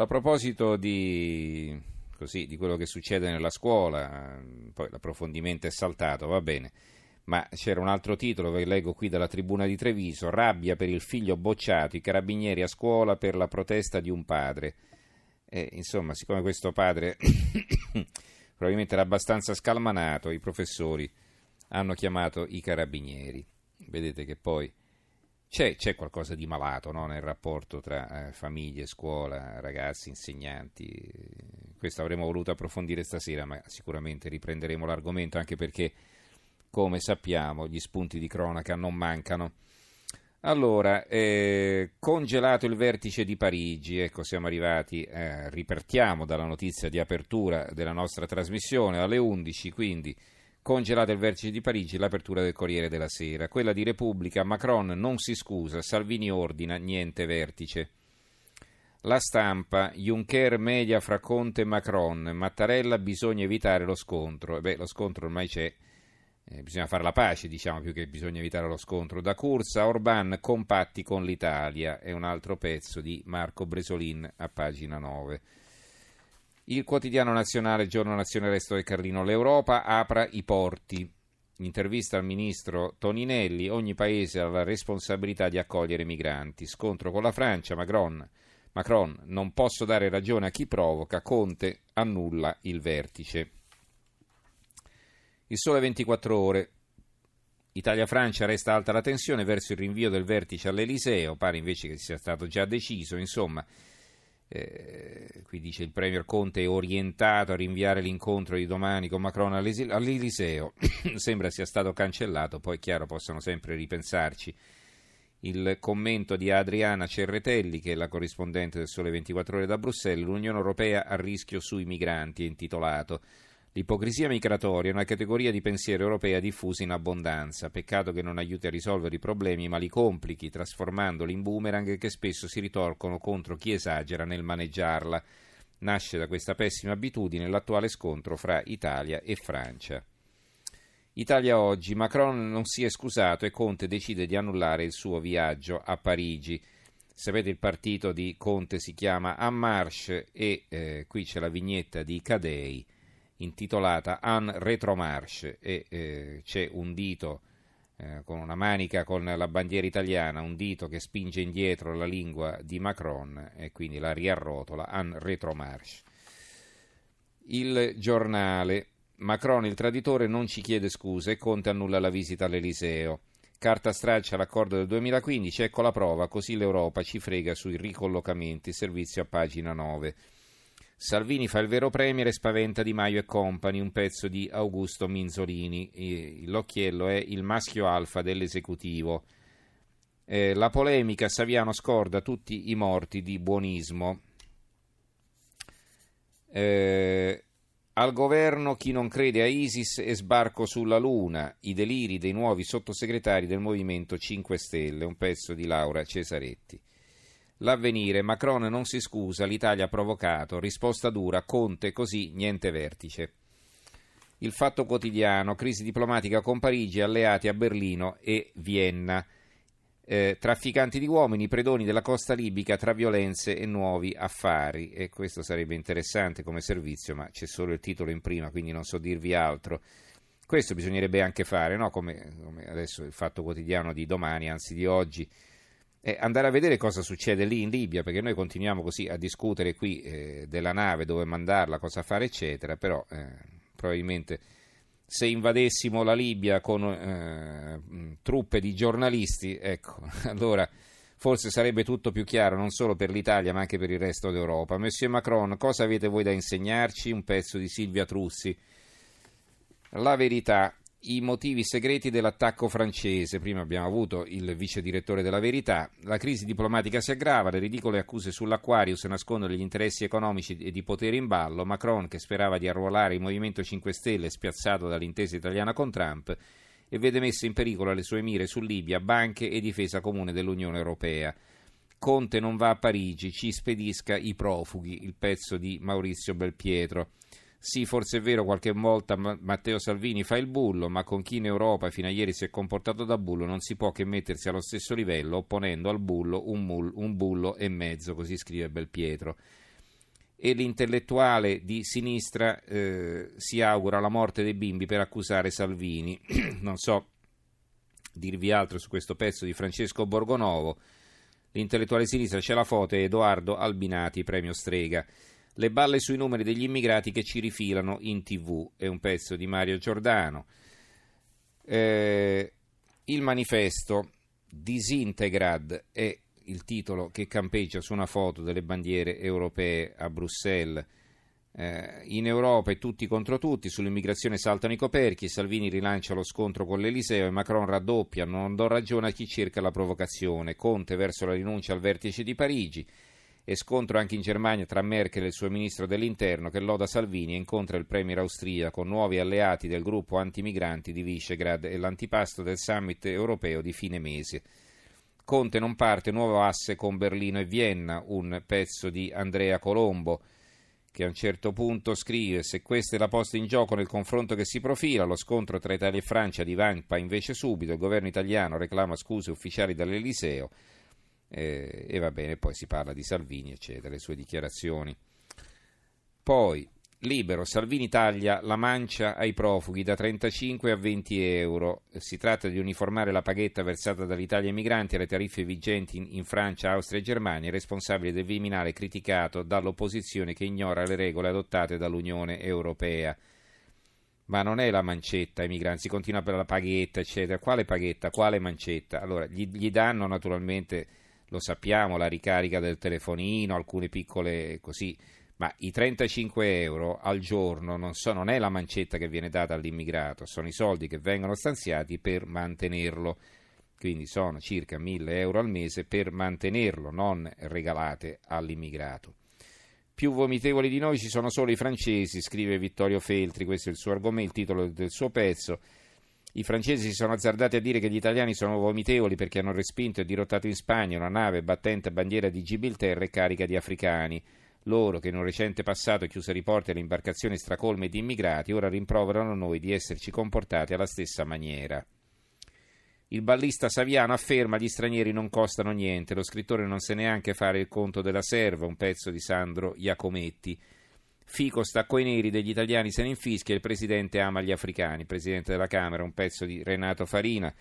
A proposito di, così, di quello che succede nella scuola, poi l'approfondimento è saltato, va bene, ma c'era un altro titolo che leggo qui dalla tribuna di Treviso, rabbia per il figlio bocciato, i carabinieri a scuola per la protesta di un padre. E, insomma, siccome questo padre probabilmente era abbastanza scalmanato, i professori hanno chiamato i carabinieri. Vedete che poi c'è, c'è, qualcosa di malato no? nel rapporto tra eh, famiglie, scuola, ragazzi, insegnanti. Questo avremmo voluto approfondire stasera, ma sicuramente riprenderemo l'argomento anche perché, come sappiamo, gli spunti di cronaca non mancano. Allora, eh, congelato il vertice di Parigi, ecco siamo arrivati, eh, ripartiamo dalla notizia di apertura della nostra trasmissione alle 11, quindi Congelata il vertice di Parigi, l'apertura del Corriere della Sera. Quella di Repubblica, Macron non si scusa, Salvini ordina, niente vertice. La stampa, Juncker media fra Conte e Macron, Mattarella bisogna evitare lo scontro. Beh, lo scontro ormai c'è, eh, bisogna fare la pace, diciamo, più che bisogna evitare lo scontro. Da Cursa, Orban compatti con l'Italia, è un altro pezzo di Marco Bresolin a pagina 9. Il quotidiano nazionale, giorno nazionale resto del Carlino, l'Europa apra i porti. Intervista al ministro Toninelli, ogni paese ha la responsabilità di accogliere migranti. Scontro con la Francia, Macron, Macron non posso dare ragione a chi provoca, Conte annulla il vertice. Il sole 24 ore, Italia-Francia resta alta la tensione verso il rinvio del vertice all'Eliseo, pare invece che sia stato già deciso, insomma eh, qui dice il Premier Conte è orientato a rinviare l'incontro di domani con Macron all'Eliseo, sembra sia stato cancellato, poi è chiaro possono sempre ripensarci. Il commento di Adriana Cerretelli, che è la corrispondente del Sole 24 Ore da Bruxelles, l'Unione Europea a rischio sui migranti, è intitolato. L'ipocrisia migratoria è una categoria di pensiero europea diffusa in abbondanza. Peccato che non aiuti a risolvere i problemi, ma li complichi, trasformandoli in boomerang che spesso si ritorcono contro chi esagera nel maneggiarla. Nasce da questa pessima abitudine l'attuale scontro fra Italia e Francia. Italia oggi. Macron non si è scusato e Conte decide di annullare il suo viaggio a Parigi. Sapete il partito di Conte si chiama En Marche e eh, qui c'è la vignetta di Cadei intitolata Un Retromarche e eh, c'è un dito eh, con una manica con la bandiera italiana, un dito che spinge indietro la lingua di Macron e quindi la riarrotola Un Retromarche. Il giornale Macron il traditore non ci chiede scuse e Conte annulla la visita all'Eliseo. Carta straccia l'accordo del 2015, ecco la prova, così l'Europa ci frega sui ricollocamenti, servizio a pagina 9. Salvini fa il vero premier e spaventa Di Maio e compagni, un pezzo di Augusto Minzolini. L'occhiello è il maschio alfa dell'esecutivo. Eh, la polemica, Saviano scorda tutti i morti di buonismo. Eh, al governo chi non crede a ISIS e sbarco sulla Luna, i deliri dei nuovi sottosegretari del Movimento 5 Stelle, un pezzo di Laura Cesaretti. L'avvenire, Macron non si scusa, l'Italia ha provocato, risposta dura, Conte così, niente vertice. Il fatto quotidiano, crisi diplomatica con Parigi, alleati a Berlino e Vienna. Eh, trafficanti di uomini, predoni della costa libica tra violenze e nuovi affari. E questo sarebbe interessante come servizio, ma c'è solo il titolo in prima, quindi non so dirvi altro. Questo bisognerebbe anche fare, no? come, come adesso il fatto quotidiano di domani, anzi di oggi andare a vedere cosa succede lì in Libia, perché noi continuiamo così a discutere qui eh, della nave, dove mandarla, cosa fare, eccetera, però eh, probabilmente se invadessimo la Libia con eh, truppe di giornalisti, ecco, allora forse sarebbe tutto più chiaro non solo per l'Italia ma anche per il resto d'Europa. Monsieur Macron, cosa avete voi da insegnarci? Un pezzo di Silvia Trussi. La verità, i motivi segreti dell'attacco francese. Prima abbiamo avuto il vice direttore della Verità. La crisi diplomatica si aggrava, le ridicole accuse sull'Aquarius nascondono gli interessi economici e di potere in ballo. Macron, che sperava di arruolare il Movimento 5 Stelle, spiazzato dall'intesa italiana con Trump, e vede messe in pericolo le sue mire su Libia, banche e difesa comune dell'Unione Europea. Conte non va a Parigi, ci spedisca i profughi, il pezzo di Maurizio Belpietro. Sì, forse è vero, qualche volta Matteo Salvini fa il bullo, ma con chi in Europa fino a ieri si è comportato da bullo non si può che mettersi allo stesso livello opponendo al bullo un, mul, un bullo e mezzo, così scrive Belpietro. e l'intellettuale di sinistra eh, si augura la morte dei bimbi per accusare Salvini. non so dirvi altro su questo pezzo di Francesco Borgonovo. L'intellettuale di sinistra c'è la foto è Edoardo Albinati, premio Strega. Le balle sui numeri degli immigrati che ci rifilano in tv è un pezzo di Mario Giordano. Eh, il manifesto Disintegrad è il titolo che campeggia su una foto delle bandiere europee a Bruxelles. Eh, in Europa è tutti contro tutti, sull'immigrazione saltano i coperchi, Salvini rilancia lo scontro con l'Eliseo e Macron raddoppia, non do ragione a chi cerca la provocazione, Conte verso la rinuncia al vertice di Parigi e scontro anche in Germania tra Merkel e il suo ministro dell'interno che loda Salvini e incontra il premier austriaco, nuovi alleati del gruppo antimigranti di Visegrad e l'antipasto del summit europeo di fine mese. Conte non parte, nuovo asse con Berlino e Vienna, un pezzo di Andrea Colombo che a un certo punto scrive se questa è la posta in gioco nel confronto che si profila, lo scontro tra Italia e Francia divampa invece subito, il governo italiano reclama scuse ufficiali dall'Eliseo eh, e va bene, poi si parla di Salvini eccetera, le sue dichiarazioni. Poi Libero, Salvini taglia la mancia ai profughi da 35 a 20 euro. Si tratta di uniformare la paghetta versata dall'Italia ai migranti alle tariffe vigenti in, in Francia, Austria e Germania, responsabile del Viminale criticato dall'opposizione che ignora le regole adottate dall'Unione Europea. Ma non è la mancetta ai migranti, si continua per la paghetta, eccetera. Quale paghetta? Quale mancetta? Allora, gli, gli danno naturalmente, lo sappiamo, la ricarica del telefonino, alcune piccole così ma i 35 euro al giorno non, so, non è la mancetta che viene data all'immigrato, sono i soldi che vengono stanziati per mantenerlo. Quindi sono circa 1000 euro al mese per mantenerlo, non regalate all'immigrato. Più vomitevoli di noi ci sono solo i francesi, scrive Vittorio Feltri, questo è il suo argomento, il titolo del suo pezzo. I francesi si sono azzardati a dire che gli italiani sono vomitevoli perché hanno respinto e dirottato in Spagna una nave battente bandiera di Gibilterra e carica di africani. Loro, che in un recente passato chiusero i porti alle imbarcazioni stracolme di immigrati, ora rimproverano noi di esserci comportati alla stessa maniera. Il ballista Saviano afferma gli stranieri non costano niente, lo scrittore non sa neanche fare il conto della serva, un pezzo di Sandro Iacometti. Fico sta coi neri degli italiani se ne infischia il presidente ama gli africani, presidente della Camera, un pezzo di Renato Farina.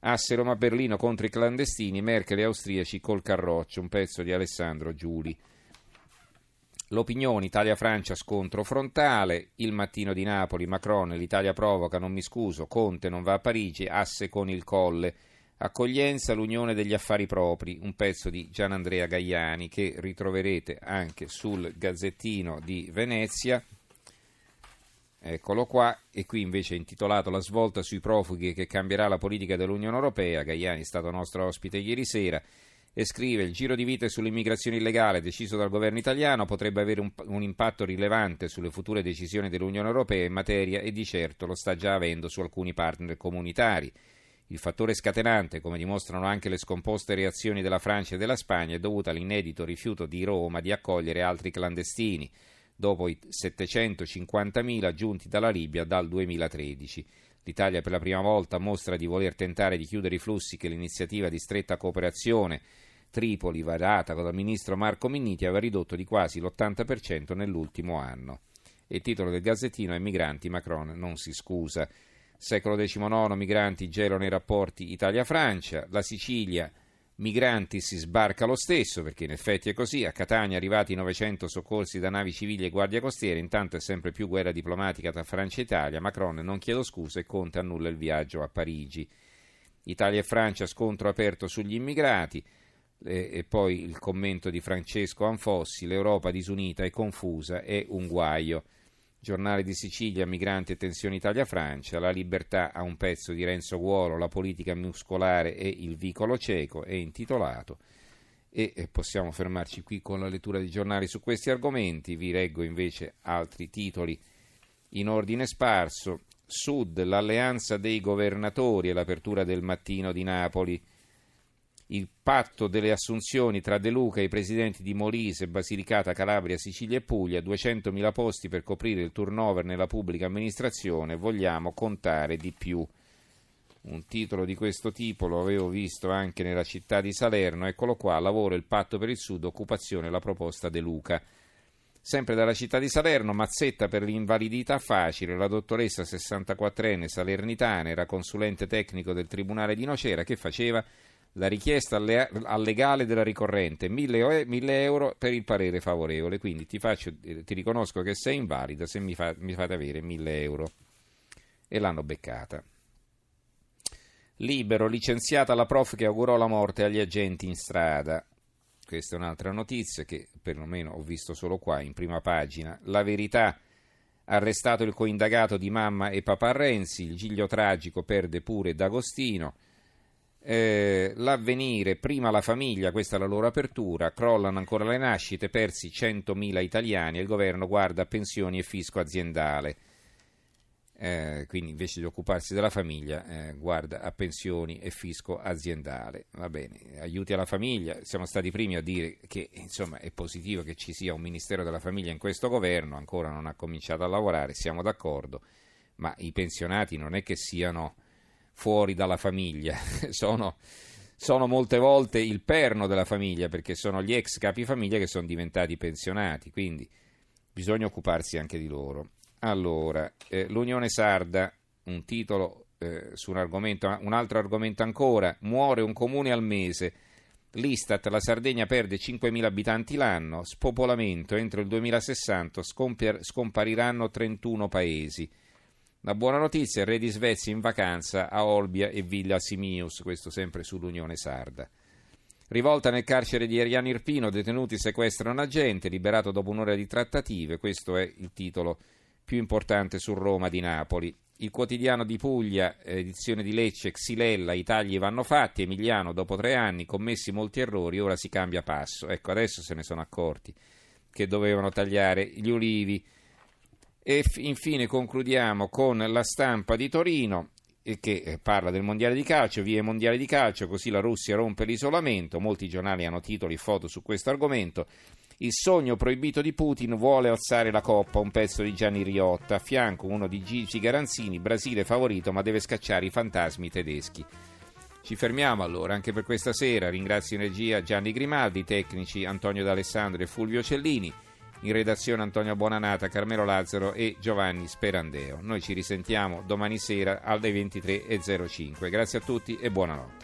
Asse Roma-Berlino contro i clandestini, Merkel e austriaci col carroccio, un pezzo di Alessandro Giuli. L'opinione Italia-Francia scontro frontale, il mattino di Napoli, Macron, l'Italia provoca, non mi scuso, Conte non va a Parigi, asse con il colle, accoglienza, l'unione degli affari propri, un pezzo di Gianandrea Gaiani che ritroverete anche sul Gazzettino di Venezia. Eccolo qua, e qui invece è intitolato La svolta sui profughi che cambierà la politica dell'Unione Europea. Gaiani è stato nostro ospite ieri sera e scrive il giro di vite sull'immigrazione illegale deciso dal governo italiano potrebbe avere un, un, impatto rilevante sulle future decisioni dell'Unione Europea in materia e di certo lo sta già avendo su alcuni partner comunitari. Il fattore scatenante, come dimostrano anche le scomposte reazioni della Francia e della Spagna, è dovuto all'inedito rifiuto di Roma di accogliere altri clandestini, dopo i 750.000 giunti dalla Libia dal 2013. L'Italia per la prima volta mostra di voler tentare di chiudere i flussi che l'iniziativa di stretta cooperazione Tripoli, varata dal ministro Marco Minniti, aveva ridotto di quasi l'80% nell'ultimo anno. Il titolo del Gazzettino è Migranti, Macron non si scusa. Secolo XIX, migranti gelano i rapporti Italia-Francia, la Sicilia migranti si sbarca lo stesso, perché in effetti è così. A Catania arrivati 900 soccorsi da navi civili e guardia costiera, intanto è sempre più guerra diplomatica tra Francia e Italia. Macron non chiede scuse e Conte annulla il viaggio a Parigi. Italia e Francia scontro aperto sugli immigrati. E poi il commento di Francesco Anfossi, l'Europa disunita e confusa è un guaio. Giornale di Sicilia, migranti e tensioni Italia-Francia, La libertà a un pezzo di Renzo Guolo, La politica muscolare e il vicolo cieco, è intitolato. E possiamo fermarci qui con la lettura di giornali su questi argomenti. Vi leggo invece altri titoli in ordine sparso. Sud, l'alleanza dei governatori e l'apertura del mattino di Napoli il patto delle assunzioni tra De Luca e i presidenti di Molise, Basilicata, Calabria, Sicilia e Puglia, 200.000 posti per coprire il turnover nella pubblica amministrazione, vogliamo contare di più. Un titolo di questo tipo lo avevo visto anche nella città di Salerno, eccolo qua, lavoro il patto per il sud, occupazione, la proposta De Luca. Sempre dalla città di Salerno, mazzetta per l'invalidità facile, la dottoressa 64enne salernitana era consulente tecnico del Tribunale di Nocera che faceva la richiesta al legale della ricorrente 1000 euro per il parere favorevole, quindi ti, faccio, ti riconosco che sei invalida se mi, fa, mi fate avere 1000 euro. E l'hanno beccata. Libero, licenziata la prof che augurò la morte agli agenti in strada. Questa è un'altra notizia che perlomeno ho visto solo qua in prima pagina. La verità. Arrestato il coindagato di mamma e papà Renzi, il giglio tragico perde pure D'Agostino. Eh, l'avvenire, prima la famiglia, questa è la loro apertura, crollano ancora le nascite, persi 100.000 italiani e il governo guarda pensioni e fisco aziendale. Eh, quindi invece di occuparsi della famiglia eh, guarda a pensioni e fisco aziendale. Va bene, aiuti alla famiglia, siamo stati i primi a dire che insomma, è positivo che ci sia un Ministero della Famiglia in questo governo, ancora non ha cominciato a lavorare, siamo d'accordo, ma i pensionati non è che siano fuori dalla famiglia, sono, sono, molte volte il perno della famiglia perché sono gli ex capi famiglia che sono diventati pensionati, quindi bisogna occuparsi anche di loro. Allora, eh, l'Unione Sarda, un titolo eh, su un argomento, un altro argomento ancora, muore un comune al mese. L'Istat, la Sardegna perde 5.000 abitanti l'anno, spopolamento, entro il 2060 scompar- scompariranno 31 paesi. La buona notizia, il re di Svezia in vacanza a Olbia e Villa Simius, questo sempre sull'Unione Sarda. Rivolta nel carcere di Ariano Irpino, detenuti sequestrano agente, liberato dopo un'ora di trattative, questo è il titolo più importante su Roma di Napoli. Il quotidiano di Puglia, edizione di Lecce, Xilella, i tagli vanno fatti, Emiliano dopo tre anni, commessi molti errori, ora si cambia passo. Ecco, adesso se ne sono accorti che dovevano tagliare gli ulivi e infine concludiamo con la stampa di Torino che eh, parla del mondiale di calcio, via mondiale di calcio, così la Russia rompe l'isolamento. Molti giornali hanno titoli e foto su questo argomento. Il sogno proibito di Putin vuole alzare la coppa, un pezzo di Gianni Riotta, a fianco uno di Gigi Garanzini, Brasile favorito ma deve scacciare i fantasmi tedeschi. Ci fermiamo allora anche per questa sera. Ringrazio in regia Gianni Grimaldi, tecnici Antonio D'Alessandro e Fulvio Cellini. In redazione Antonio Buonanata, Carmelo Lazzaro e Giovanni Sperandeo. Noi ci risentiamo domani sera alle 23.05. Grazie a tutti e buonanotte.